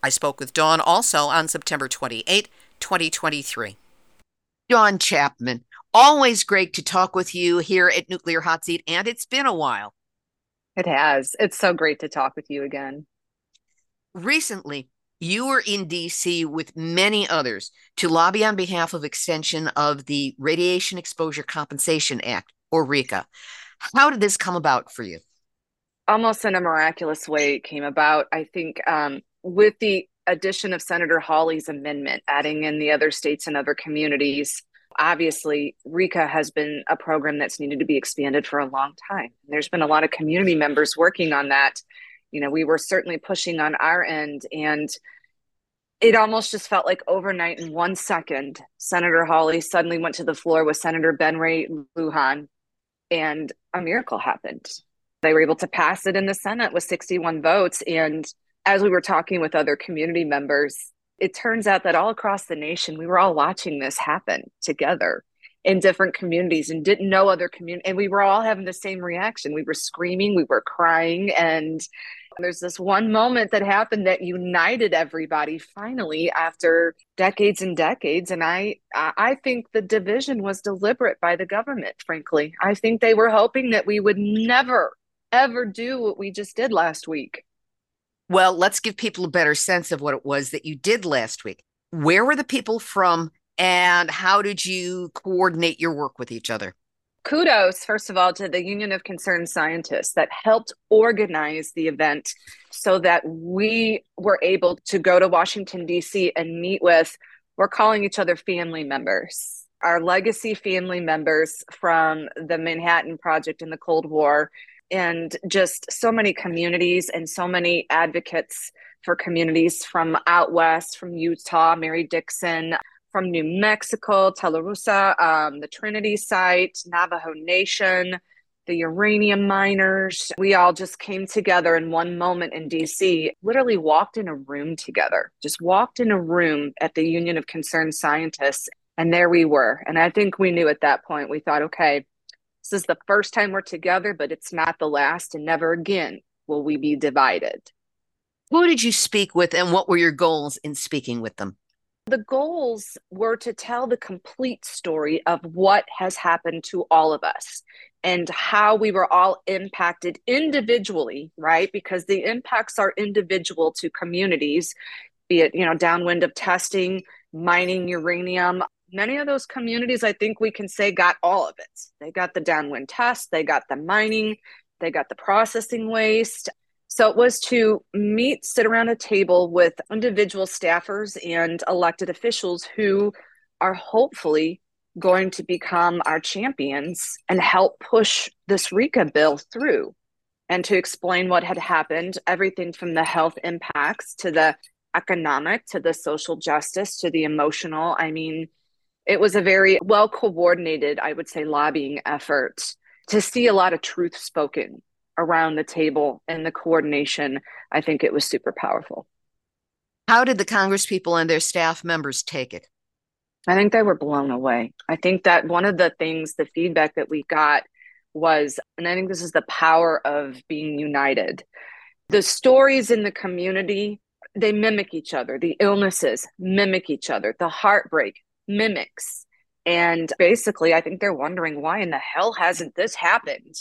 I spoke with Dawn also on September 28, 2023. Dawn Chapman, always great to talk with you here at Nuclear Hot Seat, and it's been a while. It has. It's so great to talk with you again. Recently, you were in DC with many others to lobby on behalf of extension of the Radiation Exposure Compensation Act, or RECA. How did this come about for you? Almost in a miraculous way, it came about. I think um, with the addition of Senator Hawley's amendment, adding in the other states and other communities, obviously RECA has been a program that's needed to be expanded for a long time. There's been a lot of community members working on that. You know, we were certainly pushing on our end and it almost just felt like overnight in one second, Senator Hawley suddenly went to the floor with Senator Ben Ray Lujan and a miracle happened. They were able to pass it in the Senate with 61 votes. And as we were talking with other community members, it turns out that all across the nation, we were all watching this happen together in different communities and didn't know other community and we were all having the same reaction. We were screaming we were crying and there's this one moment that happened that united everybody finally after decades and decades and i i think the division was deliberate by the government frankly. I think they were hoping that we would never ever do what we just did last week well, let's give people a better sense of what it was that you did last week. Where were the people from and how did you coordinate your work with each other? Kudos, first of all, to the Union of Concerned Scientists that helped organize the event so that we were able to go to Washington, D.C. and meet with, we're calling each other family members, our legacy family members from the Manhattan Project in the Cold War and just so many communities and so many advocates for communities from out west, from Utah, Mary Dixon, from New Mexico, Tularosa, um, the Trinity site, Navajo Nation, the uranium miners. We all just came together in one moment in DC, literally walked in a room together, just walked in a room at the Union of Concerned Scientists. And there we were. And I think we knew at that point, we thought, okay, this is the first time we're together, but it's not the last, and never again will we be divided. Who did you speak with, and what were your goals in speaking with them? The goals were to tell the complete story of what has happened to all of us and how we were all impacted individually, right? Because the impacts are individual to communities, be it, you know, downwind of testing, mining uranium, many of those communities, I think we can say, got all of it. They got the downwind test, they got the mining, they got the processing waste. So it was to meet, sit around a table with individual staffers and elected officials who are hopefully going to become our champions and help push this RECA bill through and to explain what had happened, everything from the health impacts to the economic to the social justice to the emotional. I mean, it was a very well coordinated, I would say, lobbying effort to see a lot of truth spoken around the table and the coordination. I think it was super powerful. How did the Congress people and their staff members take it? I think they were blown away. I think that one of the things, the feedback that we got was, and I think this is the power of being united. The stories in the community, they mimic each other. The illnesses mimic each other. The heartbreak mimics. And basically, I think they're wondering why in the hell hasn't this happened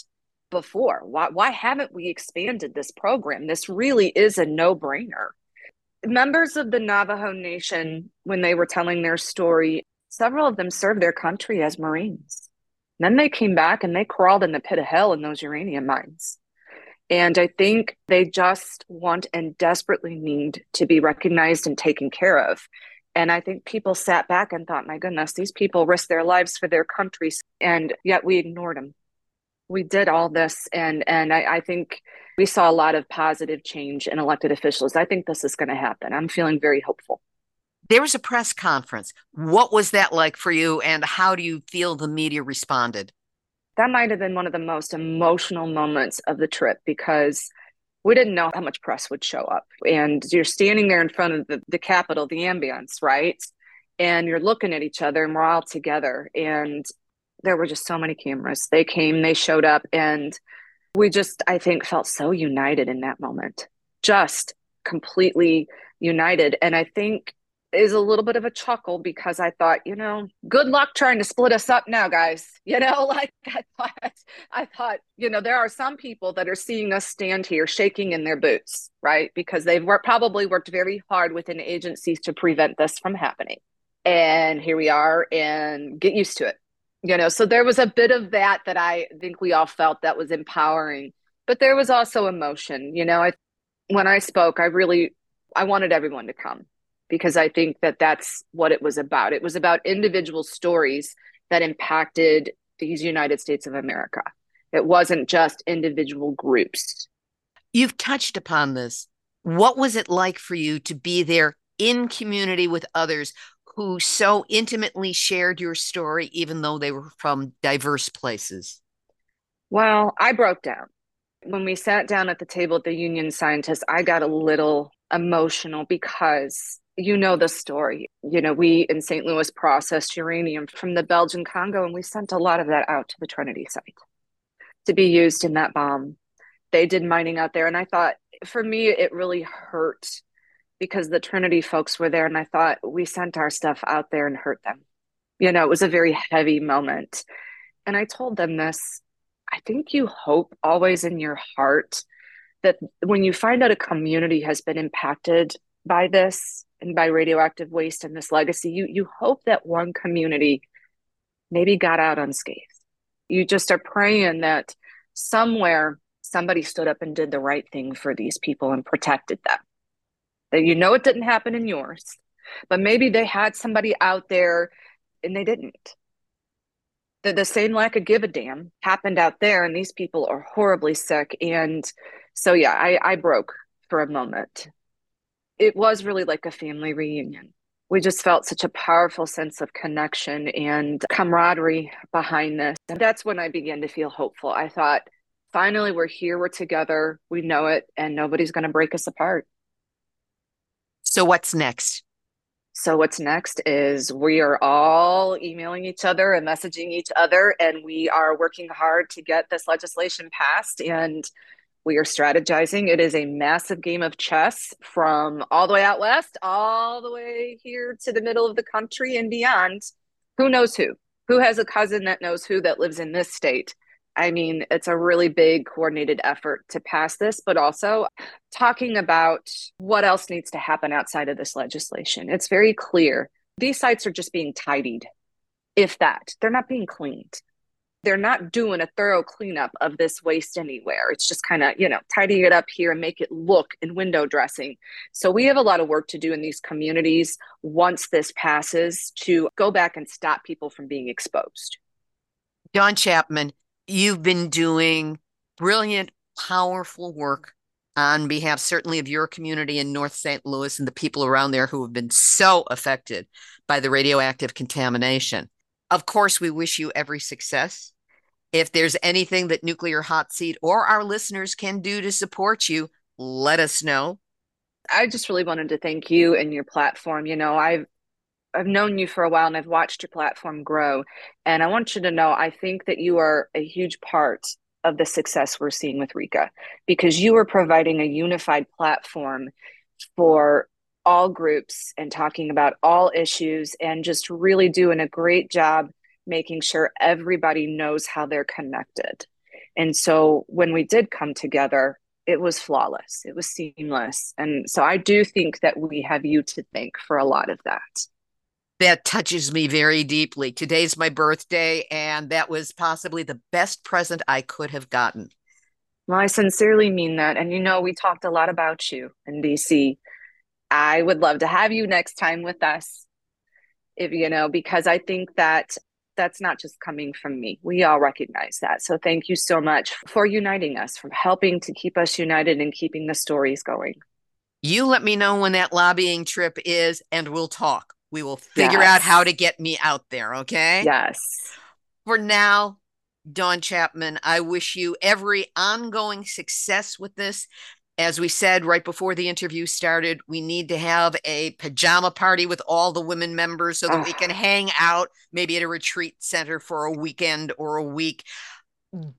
before? Why, why haven't we expanded this program? This really is a no brainer. Members of the Navajo Nation, when they were telling their story, several of them served their country as Marines. Then they came back and they crawled in the pit of hell in those uranium mines. And I think they just want and desperately need to be recognized and taken care of. And I think people sat back and thought, my goodness, these people risked their lives for their countries. And yet we ignored them. We did all this. And, and I, I think we saw a lot of positive change in elected officials. I think this is going to happen. I'm feeling very hopeful. There was a press conference. What was that like for you? And how do you feel the media responded? That might have been one of the most emotional moments of the trip because we didn't know how much press would show up. And you're standing there in front of the, the Capitol, the ambience, right? And you're looking at each other and we're all together. And there were just so many cameras. They came, they showed up, and we just, I think, felt so united in that moment. Just completely united. And I think is a little bit of a chuckle because I thought, you know, good luck trying to split us up now, guys. *laughs* You know, like *laughs* I thought, I thought, you know, there are some people that are seeing us stand here shaking in their boots, right? Because they've worked, probably worked very hard within agencies to prevent this from happening. And here we are, and get used to it. You know, so there was a bit of that that I think we all felt that was empowering, but there was also emotion. You know, I when I spoke, I really I wanted everyone to come because I think that that's what it was about. It was about individual stories that impacted these United States of America. It wasn't just individual groups. You've touched upon this. What was it like for you to be there in community with others who so intimately shared your story, even though they were from diverse places? Well, I broke down. When we sat down at the table at the Union Scientists, I got a little emotional because you know the story. You know, we in St. Louis processed uranium from the Belgian Congo, and we sent a lot of that out to the Trinity site to be used in that bomb. They did mining out there. And I thought, for me, it really hurt because the Trinity folks were there. And I thought, we sent our stuff out there and hurt them. You know, it was a very heavy moment. And I told them this I think you hope always in your heart that when you find out a community has been impacted by this and by radioactive waste and this legacy, you you hope that one community maybe got out unscathed. You just are praying that somewhere somebody stood up and did the right thing for these people and protected them. That you know it didn't happen in yours, but maybe they had somebody out there and they didn't. The, the same lack of give a damn happened out there, and these people are horribly sick. And so, yeah, I, I broke for a moment it was really like a family reunion. We just felt such a powerful sense of connection and camaraderie behind this. And that's when I began to feel hopeful. I thought, finally, we're here, we're together, we know it, and nobody's going to break us apart. So, what's next? So, what's next is we are all emailing each other and messaging each other, and we are working hard to get this legislation passed. And we are strategizing. It is a massive game of chess from all the way out west, all the way here to the middle of the country and beyond. Who knows who? Who has a cousin that knows who that lives in this state? I mean, it's a really big coordinated effort to pass this, but also talking about what else needs to happen outside of this legislation. It's very clear these sites are just being tidied, if that. They're not being cleaned they're not doing a thorough cleanup of this waste anywhere. It's just kind of, you know, tidying it up here and make it look in window dressing. So we have a lot of work to do in these communities once this passes to go back and stop people from being exposed. Dawn Chapman, you've been doing brilliant, powerful work on behalf certainly of your community in North St. Louis and the people around there who have been so affected by the radioactive contamination. Of course, we wish you every success if there's anything that Nuclear Hot Seat or our listeners can do to support you, let us know. I just really wanted to thank you and your platform. You know, I've I've known you for a while and I've watched your platform grow. And I want you to know I think that you are a huge part of the success we're seeing with RECA because you are providing a unified platform for all groups and talking about all issues and just really doing a great job making sure everybody knows how they're connected. And so when we did come together, it was flawless, it was seamless. And so I do think that we have you to thank for a lot of that. That touches me very deeply. Today's my birthday, and that was possibly the best present I could have gotten. Well, I sincerely mean that. And you know, we talked a lot about you in DC. I would love to have you next time with us. If you know, because I think that that's not just coming from me. We all recognize that. So thank you so much for uniting us, for helping to keep us united and keeping the stories going. You let me know when that lobbying trip is, and we'll talk. We will figure yes. out how to get me out there. Okay. Yes. For now, Dawn Chapman, I wish you every ongoing success with this. As we said right before the interview started, we need to have a pajama party with all the women members so that Oh. we can hang out, maybe at a retreat center for a weekend or a week,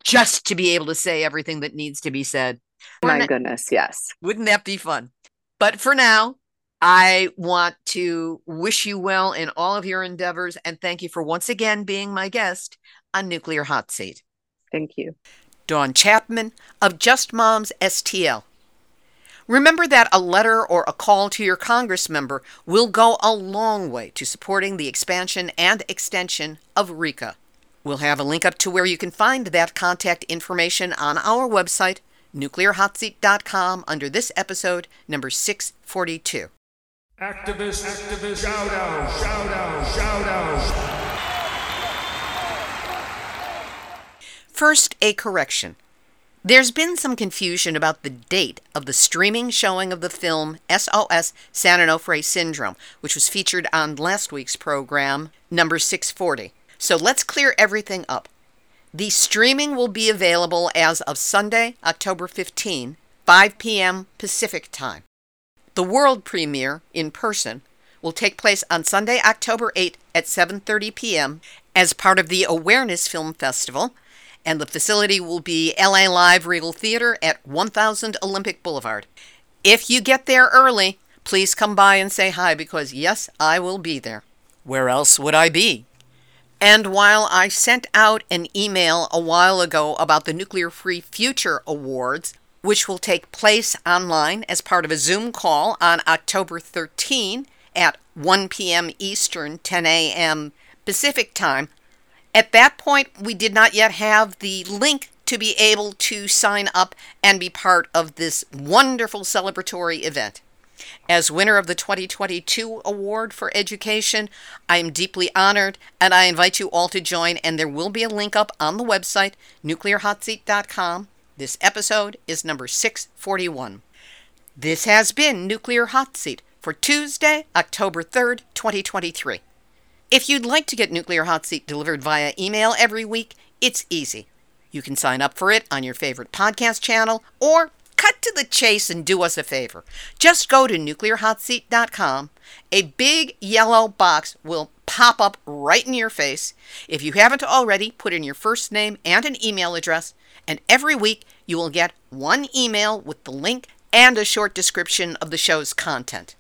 just to be able to say everything that needs to be said. My Wouldn't, goodness, yes. wouldn't that be fun? But for now, I want to wish you well in all of your endeavors and thank you for once again being my guest on Nuclear Hot Seat. Thank you. Dawn Chapman of Just Moms STL. Remember that a letter or a call to your Congress member will go a long way to supporting the expansion and extension of RECA. We'll have a link up to where you can find that contact information on our website, nuclearhotseat.com, under this episode, number 642. Activist, activist, shout out, shout out, shout out. First, a correction. There's been some confusion about the date of the streaming showing of the film SOS San Onofre Syndrome, which was featured on last week's program, number 640. So let's clear everything up. The streaming will be available as of Sunday, October 15, 5 p.m. Pacific Time. The world premiere in person will take place on Sunday, October 8 at 7:30 p.m. as part of the Awareness Film Festival, and the facility will be LA Live Regal Theater at 1000 Olympic Boulevard. If you get there early, please come by and say hi because yes, I will be there. Where else would I be? And while I sent out an email a while ago about the Nuclear Free Future Awards, which will take place online as part of a Zoom call on October 13 at 1 p.m. Eastern, 10 a.m. Pacific Time, at that point, we did not yet have the link to be able to sign up and be part of this wonderful celebratory event. As winner of the 2022 Award for Education, I am deeply honored and I invite you all to join. And there will be a link up on the website, nuclearhotseat.com. This episode is number 641. This has been Nuclear Hot Seat for Tuesday, October 3rd, 2023. If you'd like to get Nuclear Hot Seat delivered via email every week, it's easy. You can sign up for it on your favorite podcast channel or cut to the chase and do us a favor. Just go to nuclearhotseat.com. A big yellow box will pop up right in your face. If you haven't already, put in your first name and an email address, and every week you will get one email with the link and a short description of the show's content.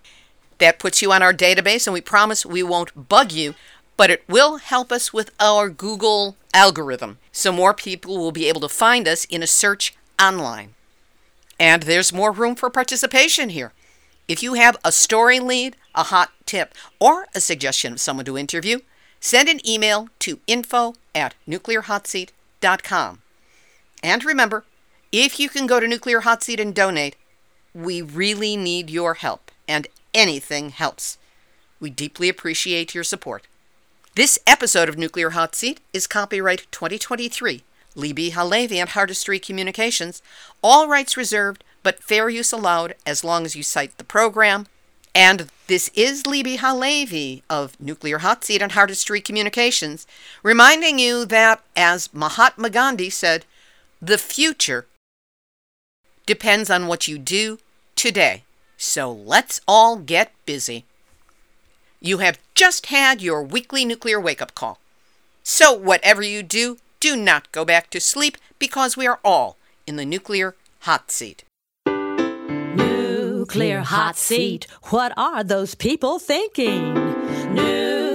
That puts you on our database, and we promise we won't bug you, but it will help us with our Google algorithm so more people will be able to find us in a search online. And there's more room for participation here. If you have a story lead, a hot tip, or a suggestion of someone to interview, send an email to info at nuclearhotseat.com. And remember, if you can go to Nuclear Hot Seat and donate, we really need your help, and anything helps. We deeply appreciate your support. This episode of Nuclear Hot Seat is copyright 2023, Libbe HaLevy and Hardestry Communications, all rights reserved, but fair use allowed as long as you cite the program. And this is Libbe HaLevy of Nuclear Hot Seat and Hardestry Communications, reminding you that, as Mahatma Gandhi said, the future depends on what you do today. So let's all get busy. You have just had your weekly nuclear wake up call. So, whatever you do, do not go back to sleep because we are all in the nuclear hot seat. Nuclear hot seat. What are those people thinking?